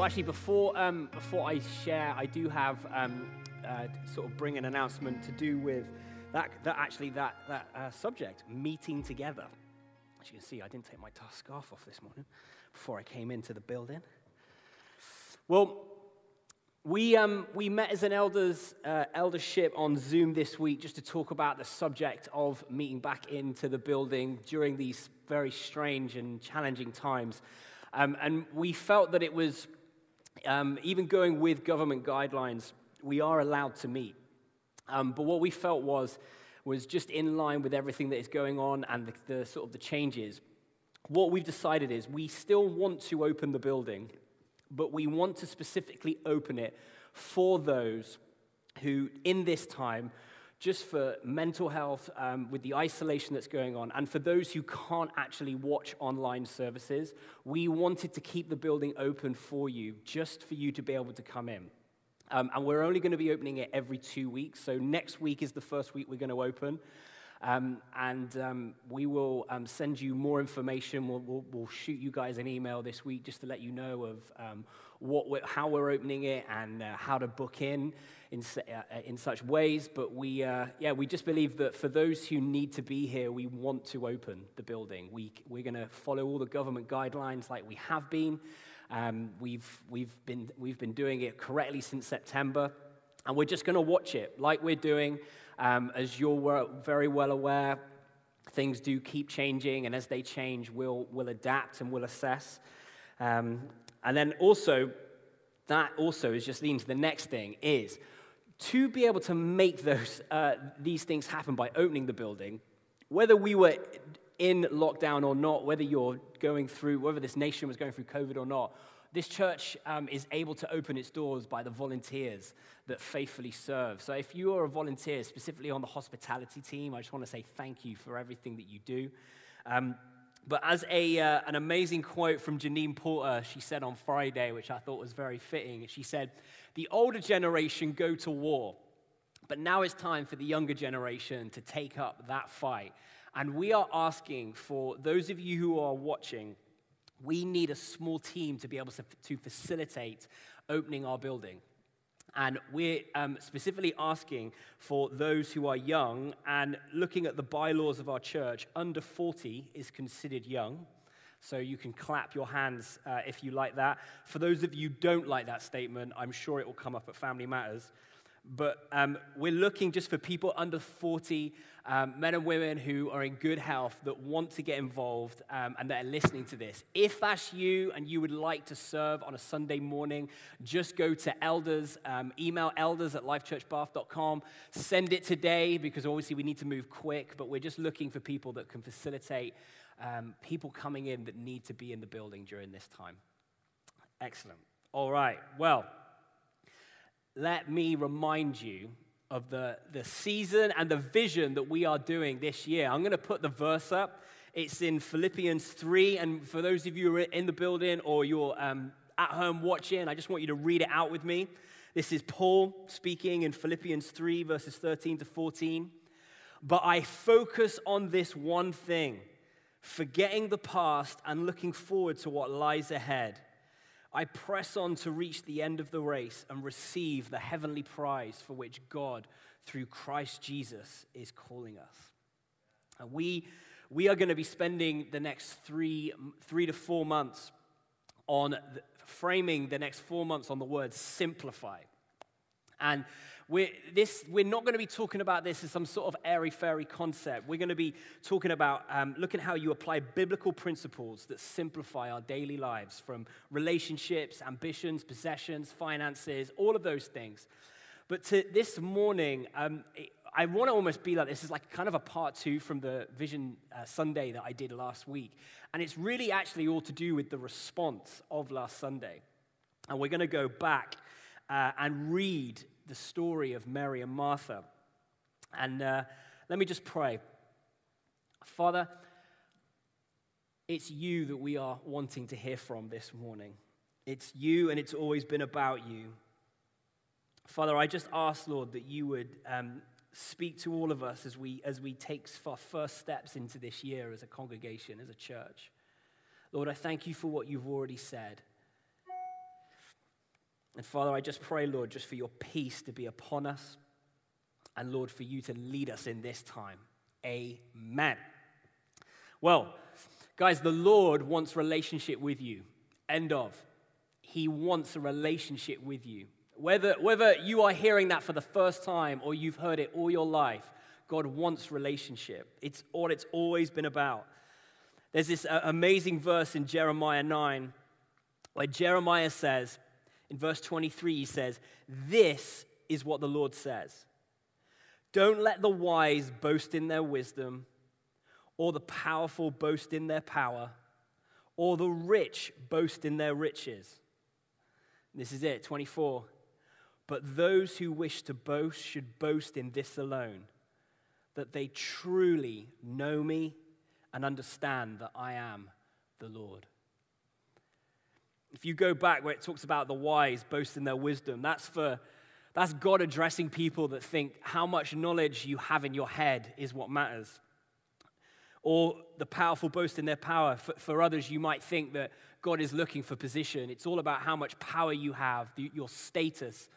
Well, actually, before, um, before I share, I do have um, uh, sort of bring an announcement to do with that, that actually that, that uh, subject, meeting together. As you can see, I didn't take my scarf off this morning before I came into the building. Well, we, um, we met as an elders, uh, eldership on Zoom this week just to talk about the subject of meeting back into the building during these very strange and challenging times. Um, and we felt that it was, um, even going with government guidelines, we are allowed to meet. Um, but what we felt was, was just in line with everything that is going on and the, the sort of the changes. What we've decided is we still want to open the building but we want to specifically open it for those who, in this time, just for mental health, um, with the isolation that's going on, and for those who can't actually watch online services, we wanted to keep the building open for you, just for you to be able to come in. Um, and we're only going to be opening it every two weeks. So next week is the first week we're going to open. Um, and um, we will um, send you more information. We'll, we'll, we'll, shoot you guys an email this week just to let you know of um, what we're, how we're opening it and uh, how to book in in, uh, in such ways. But we, uh, yeah, we just believe that for those who need to be here, we want to open the building. We, we're going to follow all the government guidelines like we have been. Um, we've, we've, been we've been doing it correctly since September. And we're just going to watch it like we're doing. Um, as you're very well aware, things do keep changing, and as they change, we'll, we'll adapt and we'll assess. Um, and then also, that also is just leading to the next thing is to be able to make those, uh, these things happen by opening the building, whether we were in lockdown or not, whether you're going through, whether this nation was going through COVID or not, this church um, is able to open its doors by the volunteers that faithfully serve. So if you are a volunteer, specifically on the hospitality team, I just want to say thank you for everything that you do. Um, but as a, uh, an amazing quote from Janine Porter, she said on Friday, which I thought was very fitting, she said, The older generation go to war, but now it's time for the younger generation to take up that fight. And we are asking for those of you who are watching we need a small team to be able to, to facilitate opening our building. And we're um, specifically asking for those who are young and looking at the bylaws of our church, under 40 is considered young. So you can clap your hands uh, if you like that. For those of you who don't like that statement, I'm sure it will come up at Family Matters. But um, we're looking just for people under 40, um, men and women who are in good health that want to get involved um, and that are listening to this. If that's you and you would like to serve on a Sunday morning, just go to elders, um, email elders at lifechurchbath.com. Send it today because obviously we need to move quick, but we're just looking for people that can facilitate um, people coming in that need to be in the building during this time. Excellent. All right. Well, let me remind you of the, the season and the vision that we are doing this year. I'm going to put the verse up. It's in Philippians 3. And for those of you who are in the building or you're um, at home watching, I just want you to read it out with me. This is Paul speaking in Philippians 3, verses 13 to 14. But I focus on this one thing, forgetting the past and looking forward to what lies ahead. I press on to reach the end of the race and receive the heavenly prize for which God, through Christ Jesus, is calling us. And we, we are going to be spending the next three, three to four months on the, framing the next four months on the word simplify. And we're, this, we're not going to be talking about this as some sort of airy fairy concept. We're going to be talking about um, looking how you apply biblical principles that simplify our daily lives from relationships, ambitions, possessions, finances, all of those things. But to this morning, um, I want to almost be like this is like kind of a part two from the Vision uh, Sunday that I did last week. And it's really actually all to do with the response of last Sunday. And we're going to go back uh, and read the story of Mary and Martha. And uh, let me just pray. Father, it's you that we are wanting to hear from this morning. It's you, and it's always been about you. Father, I just ask, Lord, that you would um, speak to all of us as we, as we take our first steps into this year as a congregation, as a church. Lord, I thank you for what you've already said. And Father, I just pray, Lord, just for your peace to be upon us. And Lord, for you to lead us in this time. Amen. Well, guys, the Lord wants relationship with you. End of. He wants a relationship with you. Whether, whether you are hearing that for the first time or you've heard it all your life, God wants relationship. It's all it's always been about. There's this uh, amazing verse in Jeremiah 9 where Jeremiah says, in verse 23, he says, This is what the Lord says. Don't let the wise boast in their wisdom, or the powerful boast in their power, or the rich boast in their riches. This is it, 24. But those who wish to boast should boast in this alone that they truly know me and understand that I am the Lord. If you go back where it talks about the wise boasting their wisdom, that's for that's God addressing people that think how much knowledge you have in your head is what matters. Or the powerful boast in their power. For, for others, you might think that God is looking for position. It's all about how much power you have, the, your status.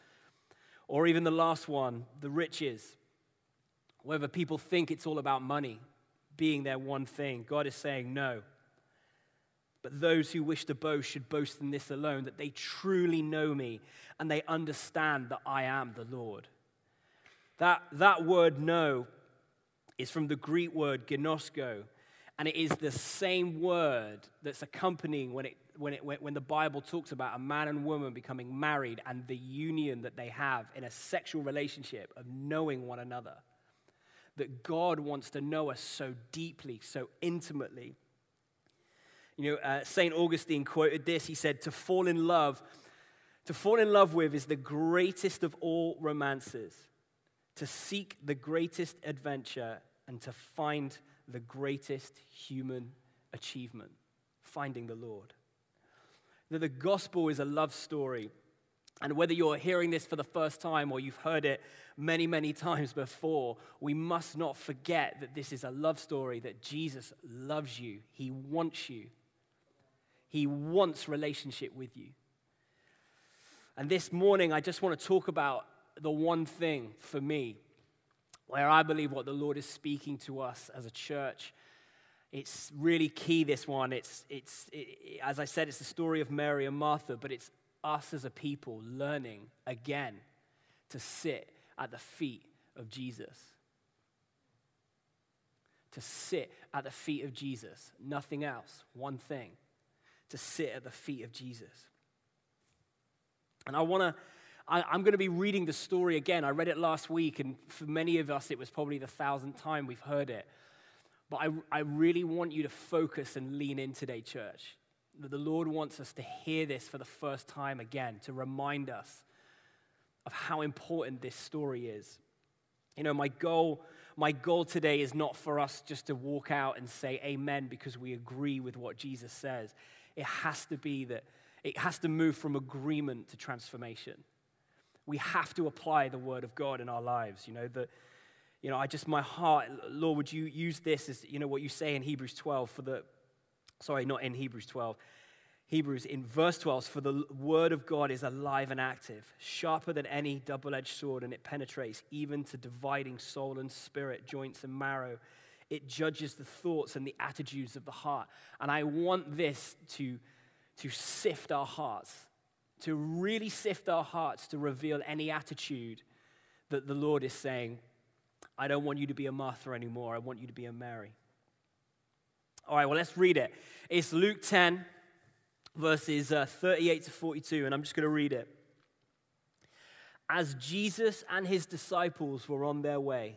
Or even the last one, the riches. Whether people think it's all about money being their one thing, God is saying no. But those who wish to boast should boast in this alone that they truly know me and they understand that I am the Lord. That, that word know is from the Greek word ginosko, and it is the same word that's accompanying when, it, when, it, when the Bible talks about a man and woman becoming married and the union that they have in a sexual relationship of knowing one another. That God wants to know us so deeply, so intimately you know, uh, St. Augustine quoted this. He said, To fall in love, to fall in love with is the greatest of all romances. To seek the greatest adventure and to find the greatest human achievement, finding the Lord. That the gospel is a love story. And whether you're hearing this for the first time or you've heard it many, many times before, we must not forget that this is a love story, that Jesus loves you, He wants you, he wants relationship with you. And this morning, I just want to talk about the one thing for me where I believe what the Lord is speaking to us as a church. It's really key, this one. It's, it's it, as I said, it's the story of Mary and Martha, but it's us as a people learning again to sit at the feet of Jesus. To sit at the feet of Jesus, nothing else, one thing to sit at the feet of Jesus. And I want to, I'm going to be reading the story again. I read it last week, and for many of us, it was probably the thousandth time we've heard it. But I, I really want you to focus and lean in today, church. That the Lord wants us to hear this for the first time again, to remind us of how important this story is. You know, my goal, my goal today is not for us just to walk out and say amen because we agree with what Jesus says it has to be that it has to move from agreement to transformation. We have to apply the word of God in our lives. You know, that, you know, I just, my heart, Lord, would you use this as, you know, what you say in Hebrews 12 for the, sorry, not in Hebrews 12, Hebrews in verse 12, for the word of God is alive and active, sharper than any double edged sword, and it penetrates even to dividing soul and spirit, joints and marrow it judges the thoughts and the attitudes of the heart. And I want this to, to sift our hearts, to really sift our hearts to reveal any attitude that the Lord is saying, I don't want you to be a Martha anymore. I want you to be a Mary. All right, well, let's read it. It's Luke 10, verses uh, 38 to 42, and I'm just going to read it. As Jesus and his disciples were on their way,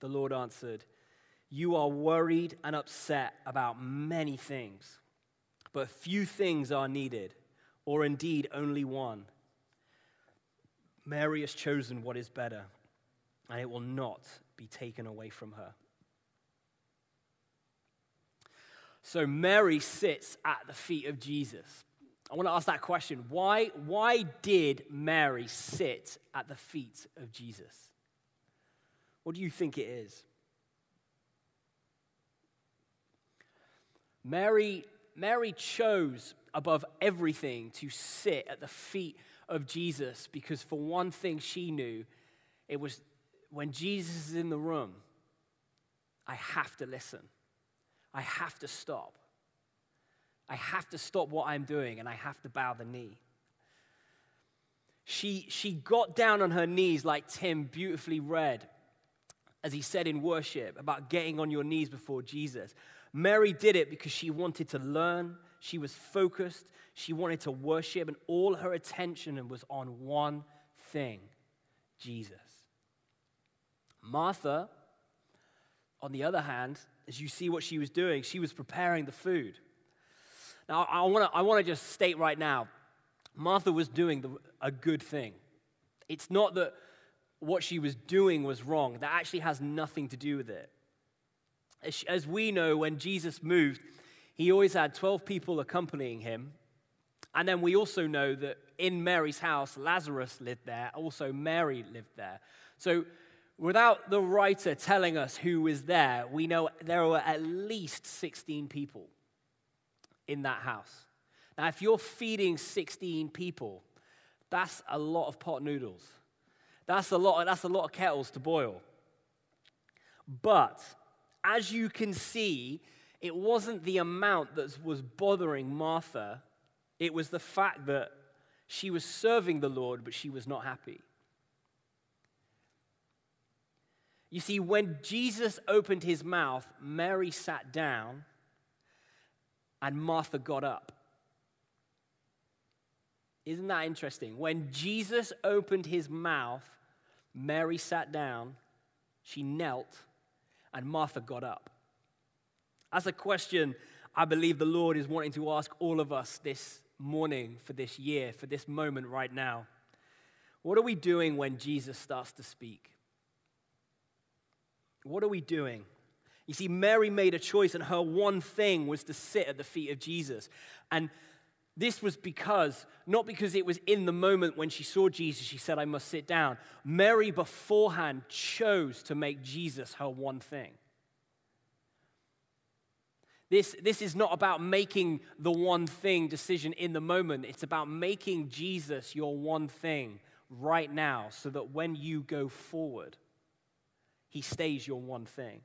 the Lord answered, You are worried and upset about many things, but few things are needed, or indeed only one. Mary has chosen what is better, and it will not be taken away from her. So Mary sits at the feet of Jesus. I want to ask that question. Why, why did Mary sit at the feet of Jesus? What do you think it is? Mary, Mary chose above everything to sit at the feet of Jesus because, for one thing, she knew it was when Jesus is in the room, I have to listen. I have to stop. I have to stop what I'm doing and I have to bow the knee. She, she got down on her knees, like Tim beautifully read, as he said in worship about getting on your knees before Jesus. Mary did it because she wanted to learn, she was focused, she wanted to worship, and all her attention was on one thing Jesus. Martha, on the other hand, as you see what she was doing, she was preparing the food. Now, I want to I wanna just state right now Martha was doing the, a good thing. It's not that what she was doing was wrong, that actually has nothing to do with it. As, we know, when Jesus moved, he always had 12 people accompanying him. And then we also know that in Mary's house, Lazarus lived there, also Mary lived there. So without the writer telling us who was there, we know there were at least 16 people in that house. Now, if you're feeding 16 people, that's a lot of pot noodles. That's a lot, that's a lot of kettles to boil. But as you can see, it wasn't the amount that was bothering Martha, it was the fact that she was serving the Lord, but she was not happy. You see, when Jesus opened his mouth, Mary sat down and Martha got up. Isn't that interesting? When Jesus opened his mouth, Mary sat down, she knelt, and Martha got up. That's a question I believe the Lord is wanting to ask all of us this morning, for this year, for this moment right now. What are we doing when Jesus starts to speak? What are we doing? You see, Mary made a choice, and her one thing was to sit at the feet of Jesus. And this was because, not because it was in the moment when she saw Jesus, she said, I must sit down. Mary beforehand chose to make Jesus her one thing. This, this is not about making the one thing decision in the moment. It's about making Jesus your one thing right now so that when you go forward, he stays your one thing.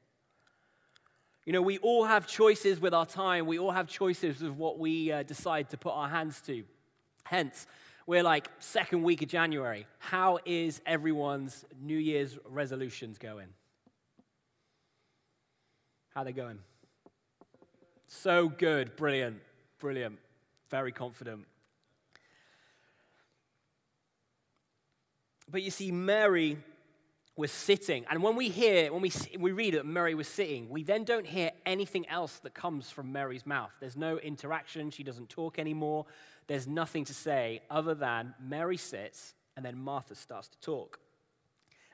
You know, we all have choices with our time. We all have choices of what we uh, decide to put our hands to. Hence, we're like second week of January. How is everyone's New Year's resolutions going? How they going? So good. Brilliant. Brilliant. Very confident. But you see, Mary was sitting. And when we hear, when we, we read that Mary was sitting, we then don't hear anything else that comes from Mary's mouth. There's no interaction. She doesn't talk anymore. There's nothing to say other than Mary sits and then Martha starts to talk.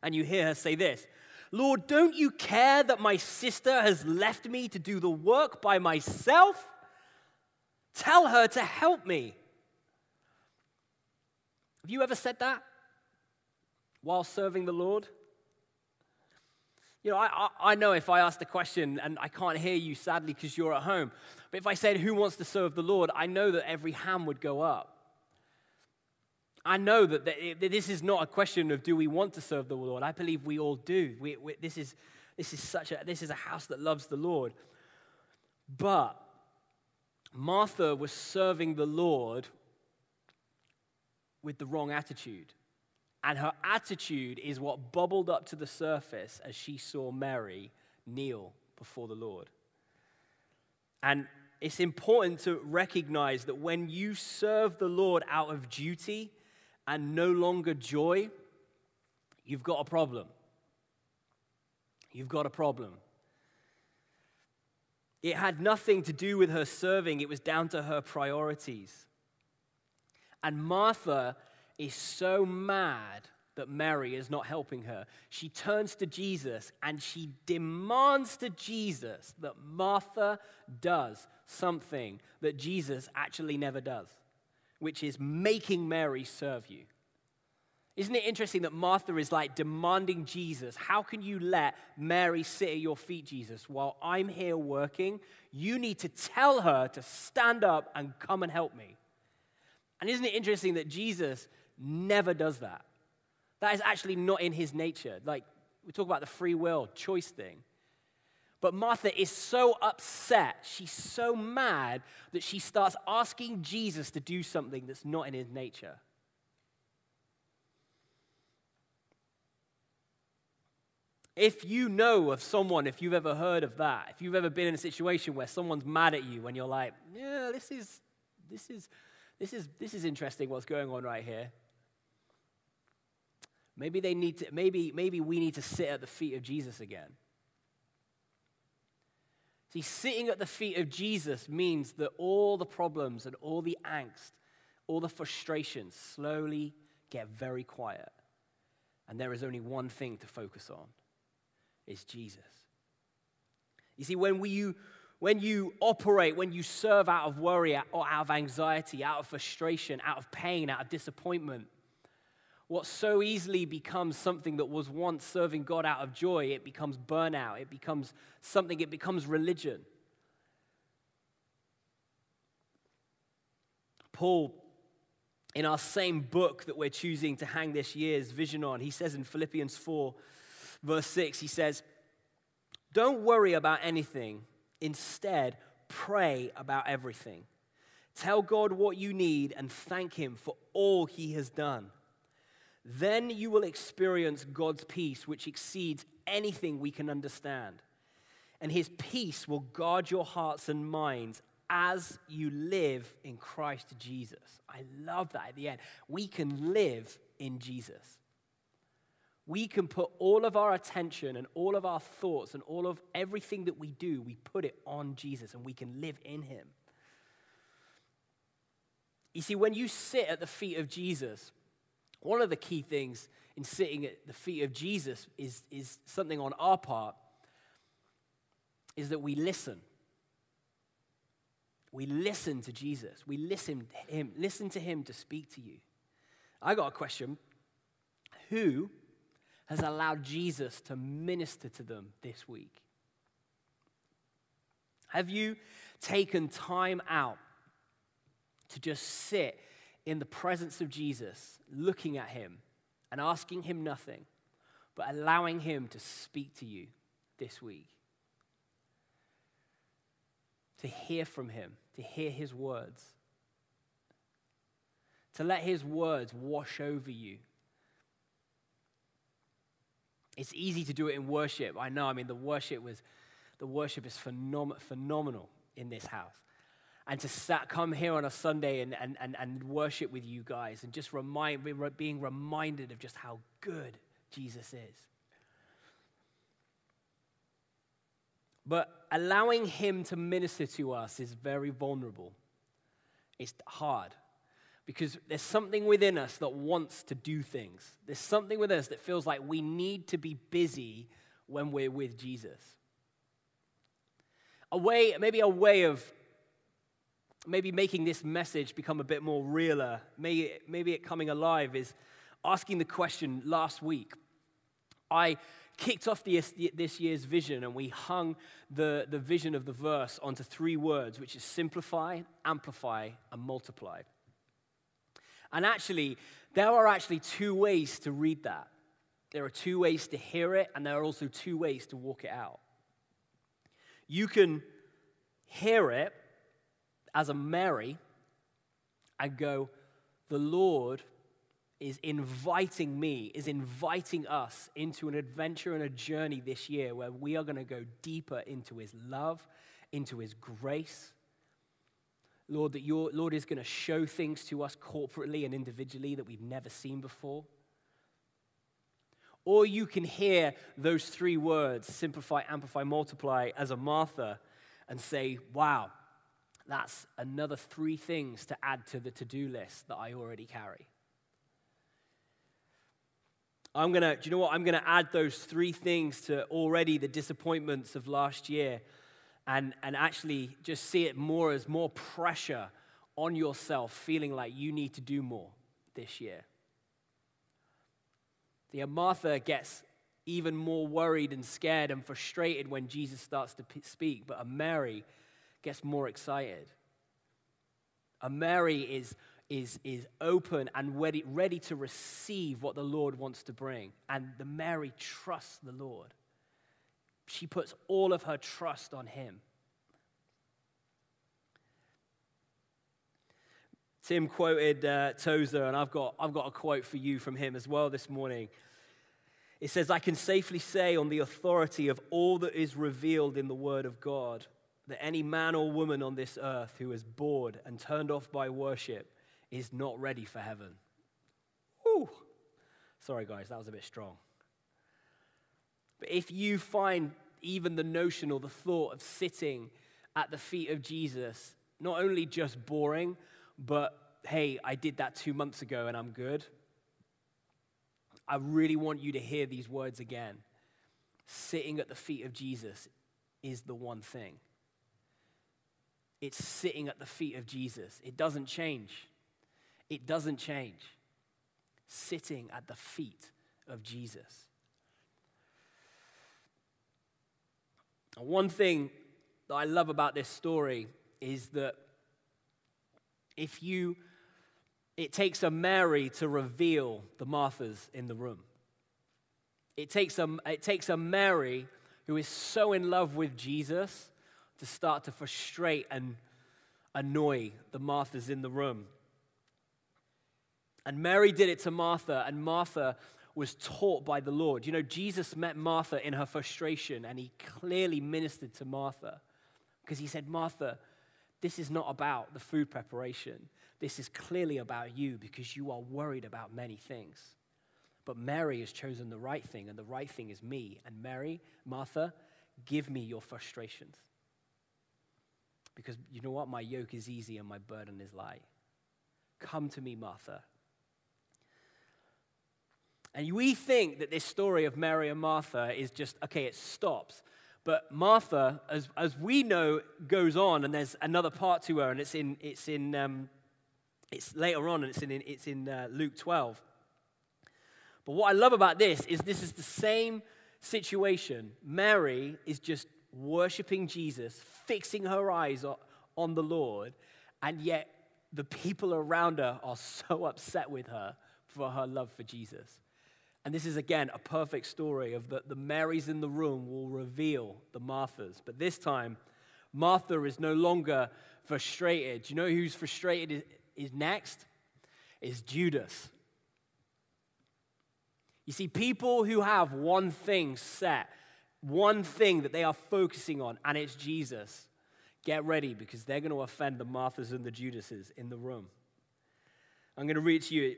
And you hear her say this Lord, don't you care that my sister has left me to do the work by myself? Tell her to help me. Have you ever said that while serving the Lord? You know, I, I, know if I ask the question and I can't hear you sadly because you're at home, but if I said, Who wants to serve the Lord? I know that every hand would go up. I know that, this is not a question of do we want to serve the Lord. I believe we all do. We, we, this, is, this, is such a, this is a house that loves the Lord. But Martha was serving the Lord with the wrong attitude. And her attitude is what bubbled up to the surface as she saw Mary kneel before the Lord. And it's important to recognize that when you serve the Lord out of duty and no longer joy, you've got a problem. You've got a problem. It had nothing to do with her serving, it was down to her priorities. And Martha is so mad that Mary is not helping her, she turns to Jesus and she demands to Jesus that Martha does something that Jesus actually never does, which is making Mary serve you. Isn't it interesting that Martha is like demanding Jesus, How can you let Mary sit at your feet, Jesus, while I'm here working? You need to tell her to stand up and come and help me. And isn't it interesting that Jesus never does that? That is actually not in his nature. Like, we talk about the free will, choice thing. But Martha is so upset, she's so mad that she starts asking Jesus to do something that's not in his nature. If you know of someone, if you've ever heard of that, if you've ever been in a situation where someone's mad at you and you're like, yeah, this is, this is, this is, this is interesting what's going on right here. Maybe they need to, maybe, maybe we need to sit at the feet of Jesus again. See, sitting at the feet of Jesus means that all the problems and all the angst, all the frustrations slowly get very quiet. And there is only one thing to focus on is Jesus. You see, when, we, you, when you operate, when you serve out of worry or out of anxiety, out of frustration, out of pain, out of disappointment, what so easily becomes something that was once serving God out of joy, it becomes burnout, it becomes something, it becomes religion. Paul, in our same book that we're choosing to hang this year's vision on, he says in Philippians 4, verse 6, he says, Don't worry about anything. Instead, pray about everything. Tell God what you need and thank Him for all He has done. Then you will experience God's peace, which exceeds anything we can understand. And His peace will guard your hearts and minds as you live in Christ Jesus. I love that at the end. We can live in Jesus we can put all of our attention and all of our thoughts and all of everything that we do, we put it on Jesus and we can live in him. You see, when you sit at the feet of Jesus, one of the key things in sitting at the feet of Jesus is, is something on our part, is that we listen. We listen to Jesus. We listen to him, listen to him to speak to you. I got a question. Who has allowed Jesus to minister to them this week? Have you taken time out to just sit in the presence of Jesus, looking at him and asking him nothing, but allowing him to speak to you this week? To hear from him, to hear his words, to let his words wash over you it's easy to do it in worship. I know. I mean, the worship was, the worship is phenom- phenomenal in this house. And to sat, come here on a Sunday and, and, and, and worship with you guys and just remind, being reminded of just how good Jesus is. But allowing Him to minister to us is very vulnerable. It's hard because there's something within us that wants to do things. There's something within us that feels like we need to be busy when we're with Jesus. A way, maybe a way of maybe making this message become a bit more realer, maybe, maybe it coming alive is asking the question last week. I kicked off the, this year's vision and we hung the, the vision of the verse onto three words, which is simplify, amplify, and multiply. And actually, there are actually two ways to read that. There are two ways to hear it, and there are also two ways to walk it out. You can hear it as a Mary and go, The Lord is inviting me, is inviting us into an adventure and a journey this year where we are going to go deeper into His love, into His grace, Lord, that your Lord is going to show things to us corporately and individually that we've never seen before. Or you can hear those three words simplify, amplify, multiply as a Martha and say, wow, that's another three things to add to the to do list that I already carry. I'm going to, do you know what? I'm going to add those three things to already the disappointments of last year and, and actually just see it more as more pressure on yourself, feeling like you need to do more this year. The Martha gets even more worried and scared and frustrated when Jesus starts to speak, but a Mary gets more excited. A Mary is, is, is open and ready, ready to receive what the Lord wants to bring. And the Mary trusts the Lord. She puts all of her trust on him. Tim quoted uh, Tozer, and I've got, I've got a quote for you from him as well this morning. It says, I can safely say, on the authority of all that is revealed in the Word of God, that any man or woman on this earth who is bored and turned off by worship is not ready for heaven. Whew. Sorry, guys, that was a bit strong. But if you find even the notion or the thought of sitting at the feet of Jesus not only just boring, but hey, I did that two months ago and I'm good, I really want you to hear these words again. Sitting at the feet of Jesus is the one thing. It's sitting at the feet of Jesus. It doesn't change. It doesn't change. Sitting at the feet of Jesus. One thing that I love about this story is that if you it takes a Mary to reveal the Marthas in the room. It takes a, it takes a Mary who is so in love with Jesus to start to frustrate and annoy the Marthas in the room. And Mary did it to Martha, and Martha was taught by the Lord. You know, Jesus met Martha in her frustration, and he clearly ministered to Martha because he said, Martha, this is not about the food preparation. This is clearly about you because you are worried about many things. But Mary has chosen the right thing, and the right thing is me. And Mary, Martha, give me your frustrations. Because you know what? My yoke is easy and my burden is light. Come to me, Martha. And we think that this story of Mary and Martha is just, okay, it stops. But Martha, as, as we know, goes on, and there's another part to her, and it's in, it's in um, it's later on, and it's in, it's in uh, Luke 12. But what I love about this is this is the same situation. Mary is just worshiping Jesus, fixing her eyes on the Lord, and yet the people around her are so upset with her for her love for Jesus. And this is again a perfect story of the, the Marys in the room will reveal the Marthas. But this time, Martha is no longer frustrated. Do you know who's frustrated is next is Judas. You see, people who have one thing set, one thing that they are focusing on, and it's Jesus, get ready because they're going to offend the Marthas and the Judases in the room. I'm going to read to you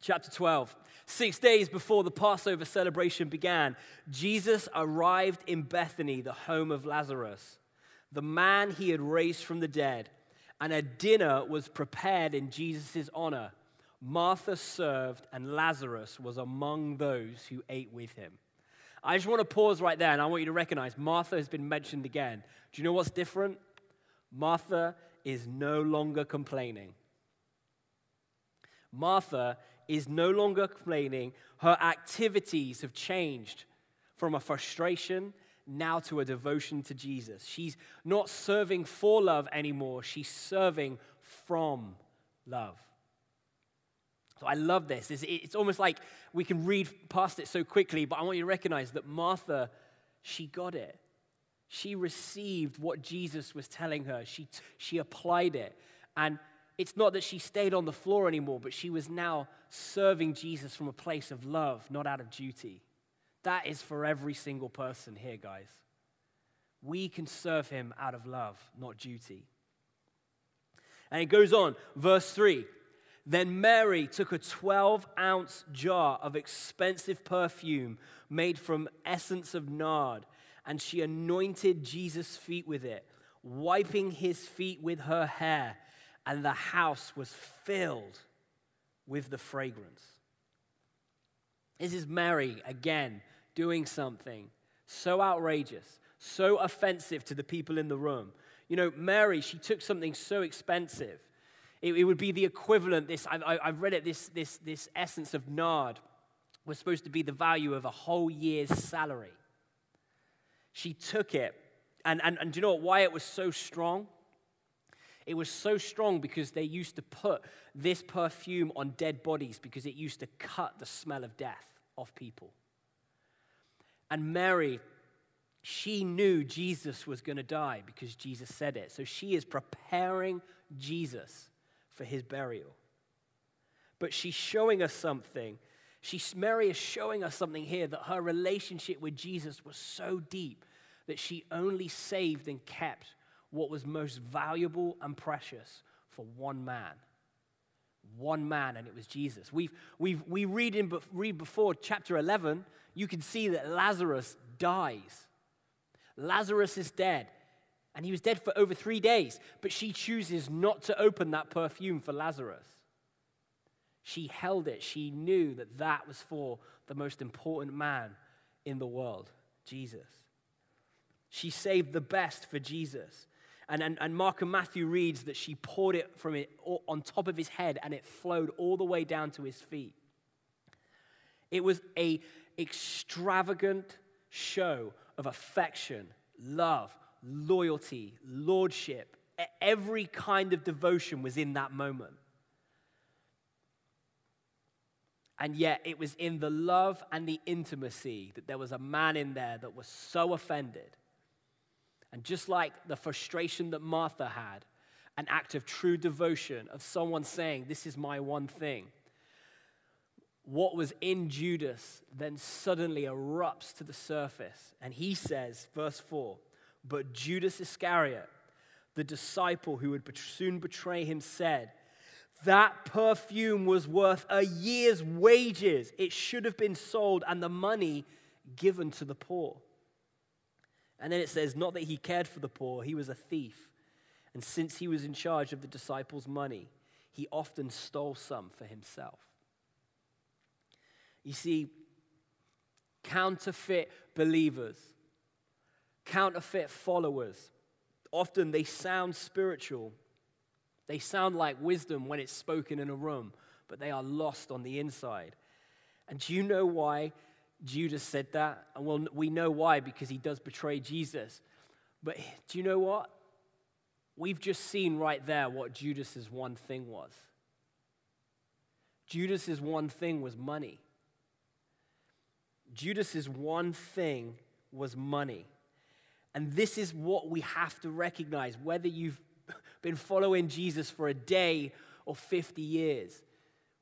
chapter 12. Six days before the Passover celebration began, Jesus arrived in Bethany, the home of Lazarus, the man he had raised from the dead and a dinner was prepared in Jesus' honor. Martha served, and Lazarus was among those who ate with him. I just want to pause right there, and I want you to recognize Martha has been mentioned again. Do you know what's different? Martha is no longer complaining. Martha is no longer complaining. Her activities have changed from a frustration now to a devotion to Jesus. She's not serving for love anymore, she's serving from love. So I love this. It's, almost like we can read past it so quickly, but I want you to recognize that Martha, she got it. She received what Jesus was telling her, she, she applied it. And it's not that she stayed on the floor anymore, but she was now serving Jesus from a place of love, not out of duty. That is for every single person here, guys. We can serve him out of love, not duty. And it goes on, verse 3. Then Mary took a 12 ounce jar of expensive perfume made from essence of nard, and she anointed Jesus' feet with it, wiping his feet with her hair, and the house was filled with the fragrance. This is Mary again doing something so outrageous, so offensive to the people in the room. You know, Mary, she took something so expensive. It, it would be the equivalent, this, I, have read it, this, this, this essence of nard was supposed to be the value of a whole year's salary. She took it, and, and, and do you know why it was so strong? It was so strong because they used to put this perfume on dead bodies because it used to cut the smell of death off people. And Mary, she knew Jesus was going to die because Jesus said it. So she is preparing Jesus for his burial. But she's showing us something. She, Mary is showing us something here that her relationship with Jesus was so deep that she only saved and kept what was most valuable and precious for one man. One man, and it was Jesus. We've, we've, we read, in, read before chapter 11, you can see that Lazarus dies. Lazarus is dead, and he was dead for over three days, but she chooses not to open that perfume for Lazarus. She held it. She knew that that was for the most important man in the world, Jesus. She saved the best for Jesus. And, and, and Mark and Matthew reads that she poured it from it on top of his head and it flowed all the way down to his feet. It was a extravagant show of affection, love, loyalty, lordship. Every kind of devotion was in that moment. And yet, it was in the love and the intimacy that there was a man in there that was so offended and just like the frustration that Martha had, an act of true devotion of someone saying, This is my one thing. What was in Judas then suddenly erupts to the surface. And he says, verse 4 But Judas Iscariot, the disciple who would soon betray him, said, That perfume was worth a year's wages. It should have been sold and the money given to the poor. And then it says, not that he cared for the poor, he was a thief. And since he was in charge of the disciples' money, he often stole some for himself. You see, counterfeit believers, counterfeit followers, often they sound spiritual. They sound like wisdom when it's spoken in a room, but they are lost on the inside. And do you know why Judas said that, and well, we know why because he does betray Jesus. But do you know what? We've just seen right there what Judas's one thing was. Judas's one thing was money. Judas's one thing was money. And this is what we have to recognize whether you've been following Jesus for a day or 50 years.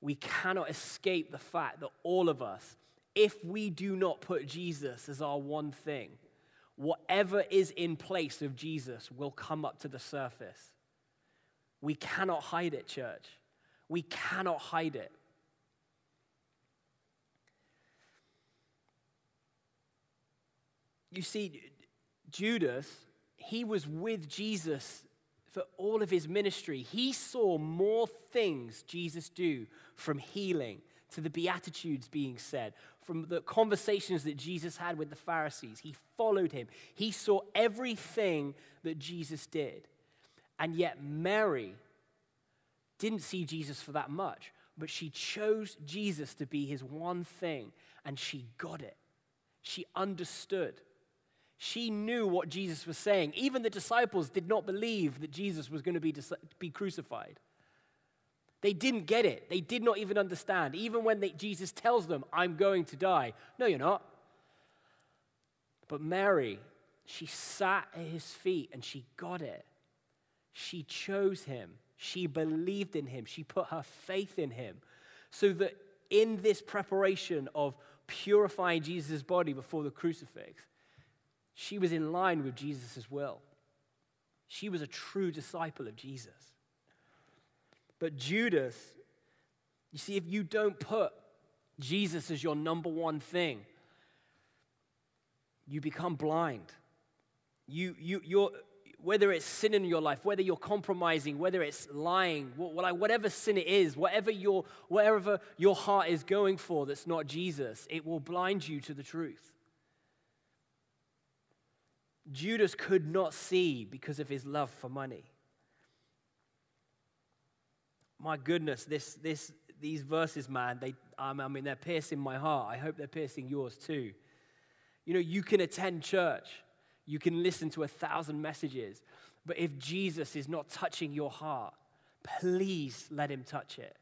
We cannot escape the fact that all of us if we do not put Jesus as our one thing, whatever is in place of Jesus will come up to the surface. We cannot hide it, church. We cannot hide it. You see, Judas, he was with Jesus for all of his ministry. He saw more things Jesus do from healing to the Beatitudes being said, from the conversations that Jesus had with the Pharisees. He followed him, he saw everything that Jesus did. And yet, Mary didn't see Jesus for that much, but she chose Jesus to be his one thing, and she got it. She understood. She knew what Jesus was saying. Even the disciples did not believe that Jesus was going to be, be crucified. They didn't get it. They did not even understand. Even when they, Jesus tells them, I'm going to die. No, you're not. But Mary, she sat at his feet and she got it. She chose him. She believed in him. She put her faith in him. So that in this preparation of purifying Jesus' body before the crucifix, she was in line with Jesus' will. She was a true disciple of Jesus. But Judas, you see, if you don't put Jesus as your number one thing, you become blind. You, you, you're, whether it's sin in your life, whether you're compromising, whether it's lying, whatever sin it is, whatever your, whatever your heart is going for that's not Jesus, it will blind you to the truth. Judas could not see because of his love for money. My goodness, this, this, these verses, man, they, I mean, they're piercing my heart. I hope they're piercing yours too. You know, you can attend church you can listen to a thousand messages, but if Jesus is not touching your heart, please let him touch it.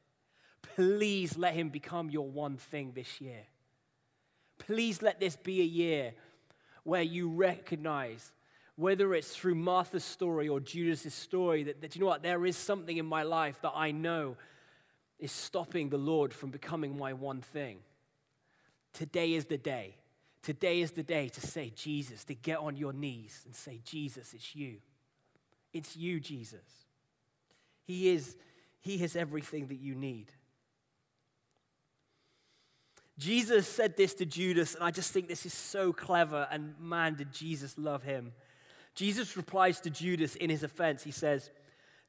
Please let him become your one thing this year. Please let this be a year where you recognize, whether it's through Martha's story or Judas's story, that, that you know what, there is something in my life that I know is stopping the Lord from becoming my one thing. Today is the day. Today is the day to say, Jesus, to get on your knees and say, Jesus, it's you. It's you, Jesus. He is, he is everything that you need. Jesus said this to Judas, and I just think this is so clever, and man, did Jesus love him. Jesus replies to Judas in his offense. He says,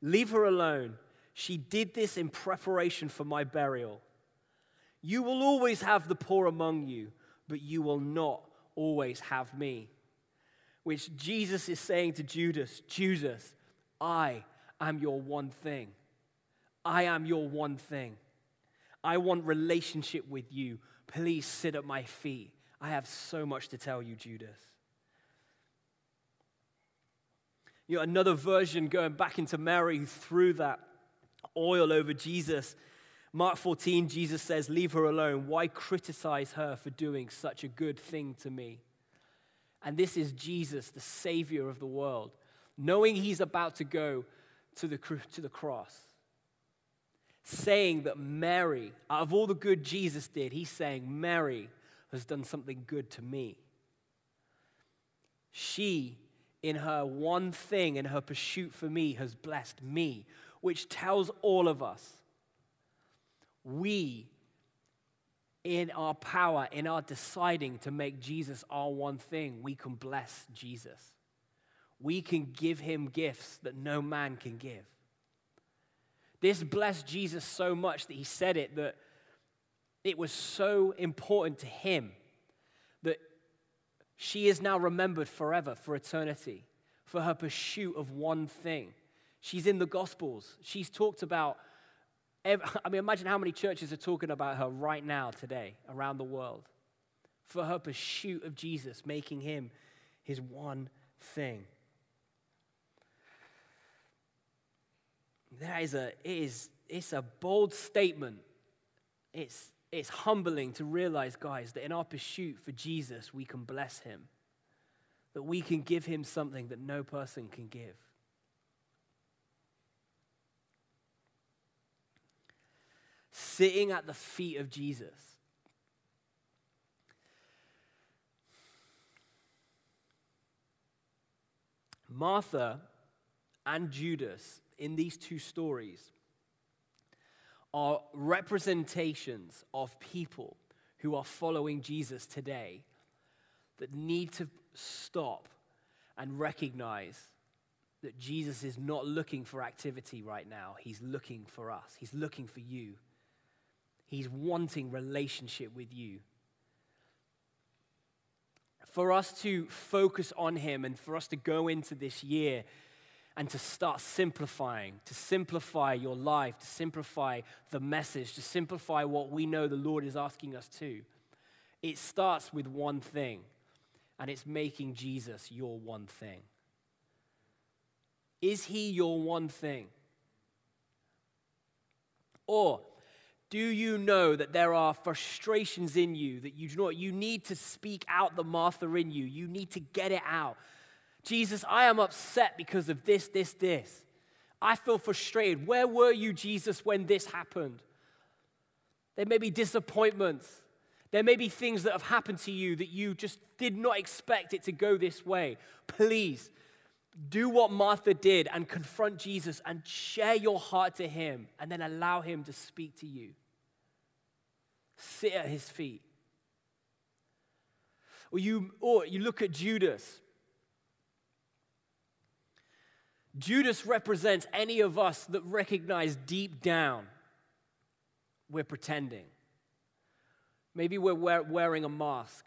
Leave her alone. She did this in preparation for my burial. You will always have the poor among you but you will not always have me. Which Jesus is saying to Judas Judas, I am your one thing. I am your one thing. I want relationship with you. Please sit at my feet. I have so much to tell you, Judas. You know, another version going back into Mary who threw that oil over Jesus Mark 14, Jesus says, Leave her alone. Why criticize her for doing such a good thing to me? And this is Jesus, the Savior of the world, knowing he's about to go to the, to the cross, saying that Mary, out of all the good Jesus did, he's saying, Mary has done something good to me. She, in her one thing, in her pursuit for me, has blessed me, which tells all of us we, in our power, in our deciding to make Jesus our one thing, we can bless Jesus. We can give him gifts that no man can give. This blessed Jesus so much that he said it that it was so important to him that she is now remembered forever for eternity for her pursuit of one thing. She's in the Gospels. She's talked about I mean, imagine how many churches are talking about her right now, today, around the world, for her pursuit of Jesus, making him his one thing. That is a, it is, it's a bold statement. It's, it's humbling to realize, guys, that in our pursuit for Jesus, we can bless him, that we can give him something that no person can give. sitting at the feet of Jesus. Martha and Judas in these two stories are representations of people who are following Jesus today that need to stop and recognize that Jesus is not looking for activity right now. He's looking for us, He's looking for you. He's wanting relationship with you. For us to focus on Him and for us to go into this year and to start simplifying, to simplify your life, to simplify the message, to simplify what we know the Lord is asking us to, it starts with one thing, and it's making Jesus your one thing. Is He your one thing? Or do you know that there are frustrations in you that you know you need to speak out the Martha in you? You need to get it out. Jesus, I am upset because of this, this, this. I feel frustrated. Where were you, Jesus, when this happened? There may be disappointments. There may be things that have happened to you that you just did not expect it to go this way. Please do what Martha did and confront Jesus and share your heart to him and then allow him to speak to you sit at his feet. Or you, or you look at Judas. Judas represents any of us that recognize deep down we're pretending. Maybe we're wearing a mask.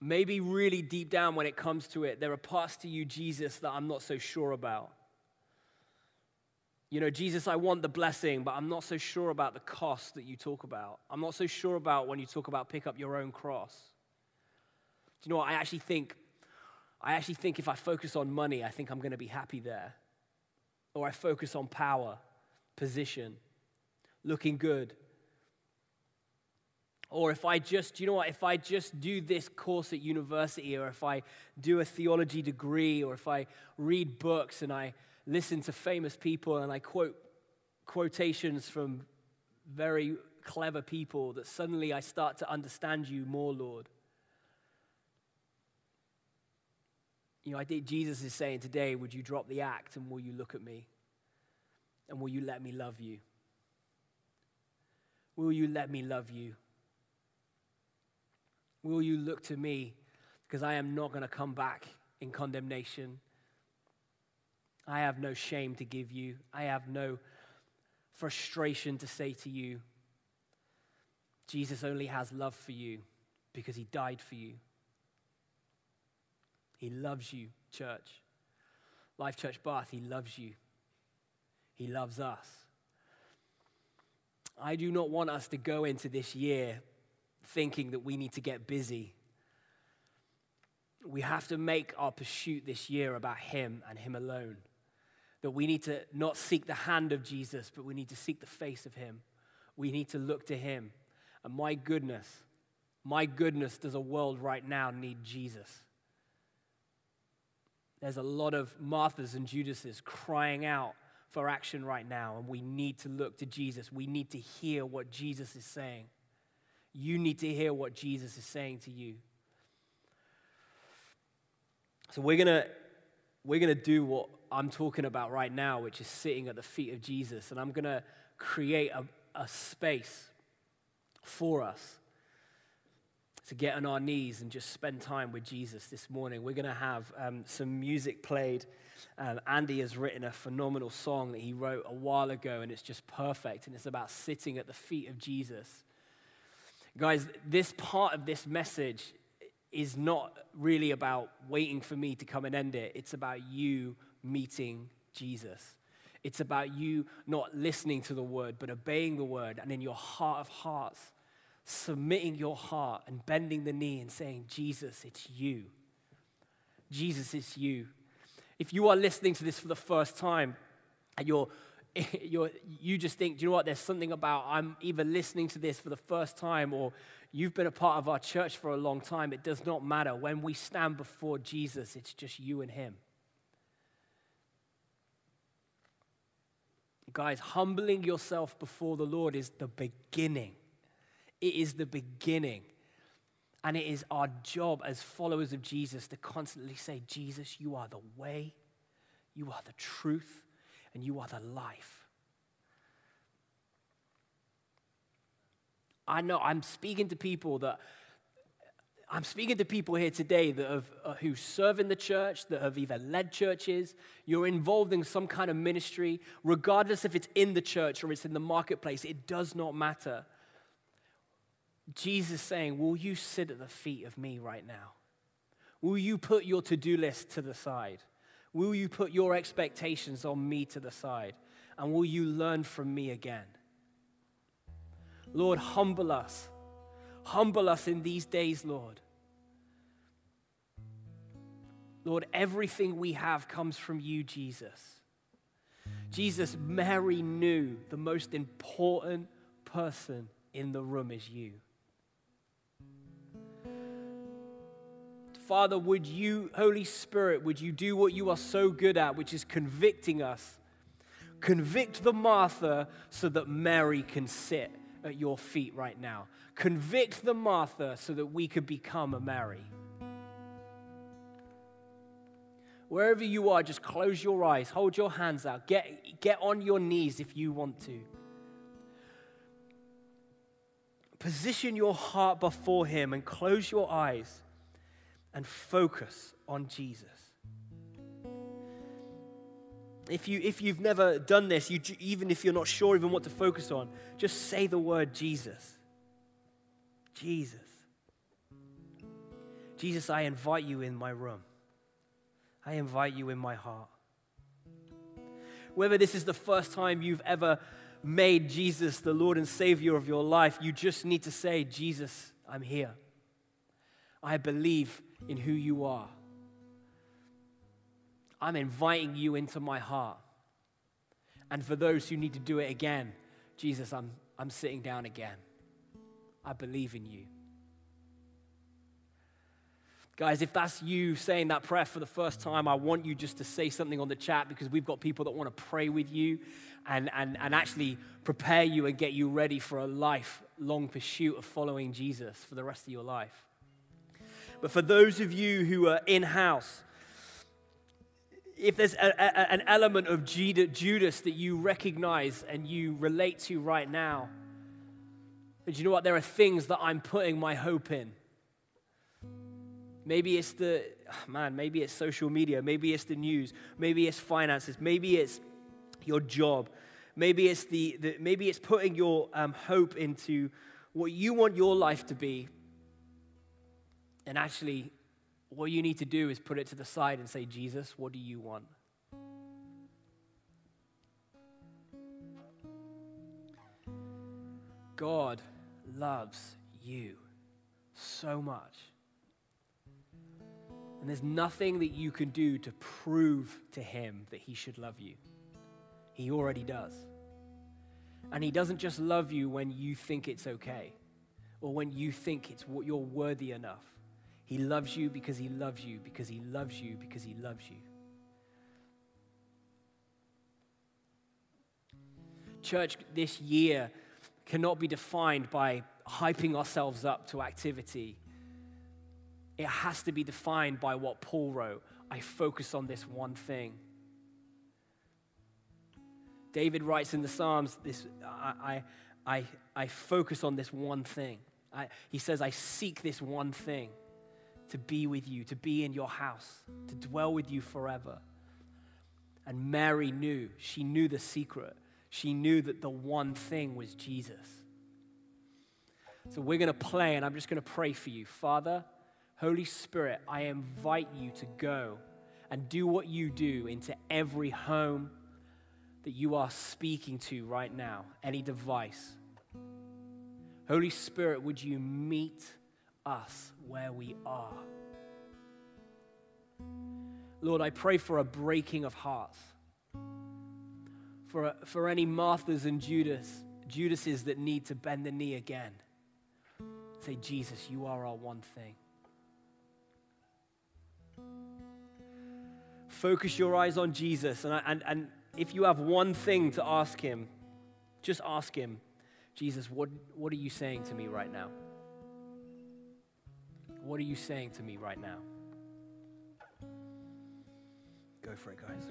Maybe really deep down when it comes to it, there are parts to you, Jesus, that I'm not so sure about. You know, Jesus, I want the blessing, but I'm not so sure about the cost that you talk about. I'm not so sure about when you talk about pick up your own cross. Do you know what? I actually think, I actually think if I focus on money, I think I'm going to be happy there. Or I focus on power, position, looking good. Or if I just, you know what, if I just do this course at university, or if I do a theology degree, or if I read books and I listen to famous people and I quote quotations from very clever people that suddenly I start to understand you more, Lord. You know, I think Jesus is saying today, would you drop the act and will you look at me? And will you let me love you? Will you let me love you? Will you look to me? Because I am not going to come back in condemnation. I have no shame to give you. I have no frustration to say to you. Jesus only has love for you because he died for you. He loves you, church. Life Church Bath, he loves you. He loves us. I do not want us to go into this year thinking that we need to get busy. We have to make our pursuit this year about Him and Him alone that we need to not seek the hand of Jesus, but we need to seek the face of him. We need to look to him. And my goodness, my goodness, does a world right now need Jesus? There's a lot of Marthas and Judases crying out for action right now, and we need to look to Jesus. We need to hear what Jesus is saying. You need to hear what Jesus is saying to you. So we're to we're to do what I'm talking about right now, which is sitting at the feet of Jesus. And I'm to create a, a space for us to get on our knees and just spend time with Jesus this morning. We're going to have um, some music played. Um, Andy has written a phenomenal song that he wrote a while ago, and it's just perfect. And it's about sitting at the feet of Jesus. Guys, this part of this message is not really about waiting for me to come and end it. It's about you meeting Jesus. It's about you not listening to the word, but obeying the word, and in your heart of hearts, submitting your heart and bending the knee and saying, Jesus, it's you. Jesus, it's you. If you are listening to this for the first time and you're, you're, you just think, do you know what? There's something about I'm either listening to this for the first time or you've been a part of our church for a long time. It does not matter. When we stand before Jesus, it's just you and Him. Guys, humbling yourself before the Lord is the beginning. It is the beginning. And it is our job as followers of Jesus to constantly say, Jesus, you are the way, you are the truth, and you are the life. I know I'm speaking to people that I'm speaking to people here today that have, uh, who serve in the church, that have either led churches, you're involved in some kind of ministry, regardless if it's in the church or it's in the marketplace, it does not matter. Jesus saying, Will you sit at the feet of me right now? Will you put your to do list to the side? Will you put your expectations on me to the side? And will you learn from me again? Lord, humble us. Humble us in these days, Lord. Lord, everything we have comes from you, Jesus. Jesus, Mary knew the most important person in the room is you. Father, would you, Holy Spirit, would you do what you are so good at, which is convicting us? Convict the Martha so that Mary can sit at your feet right now. Convict the Martha so that we could become a Mary. Wherever you are, just close your eyes, hold your hands out, get, get on your knees if you want to. Position your heart before Him and close your eyes and focus on Jesus. if, you, if you've never done this, you, even if you're not sure even what to focus on, just say the word Jesus. Jesus. Jesus, I invite you in my room. I invite you in my heart. Whether this is the first time you've ever made Jesus the Lord and Savior of your life, you just need to say, Jesus, I'm here. I believe in who you are. I'm inviting you into my heart. And for those who need to do it again, Jesus, I'm, I'm sitting down again. I believe in you. Guys, if that's you saying that prayer for the first time, I want you just to say something on the chat because we've got people that want to pray with you and, and, and actually prepare you and get you ready for a lifelong pursuit of following Jesus for the rest of your life. But for those of you who are in house, if there's a, a, an element of Judas that you recognize and you relate to right now, but you know what? There are things that I'm putting my hope in. Maybe it's the, man, maybe it's social media. Maybe it's the news. Maybe it's finances. Maybe it's your job. Maybe it's, the, the maybe it's putting your um, hope into what you want your life to be. And actually, what you need to do is put it to the side and say, Jesus, what do you want? God loves you so much. And there's nothing that you can do to prove to him that he should love you. He already does. And he doesn't just love you when you think it's okay or when you think it's what you're worthy enough. He loves you because he loves you, because he loves you, because he loves you. Church, this year cannot be defined by hyping ourselves up to activity. It has to be defined by what Paul wrote I focus on this one thing. David writes in the Psalms, this, I, I, I, I focus on this one thing. I, he says, I seek this one thing to be with you, to be in your house, to dwell with you forever. And Mary knew, she knew the secret. She knew that the one thing was Jesus. So we're going to play, and I'm just going to pray for you. Father, Holy Spirit, I invite you to go and do what you do into every home that you are speaking to right now, any device. Holy Spirit, would you meet us where we are? Lord, I pray for a breaking of hearts for, for any Marthas and Judas, Judases that need to bend the knee again. Say, Jesus, you are our one thing. Focus your eyes on Jesus. And, and, and if you have one thing to ask him, just ask him, Jesus, what, what are you saying to me right now? What are you saying to me right now? Go for it, guys.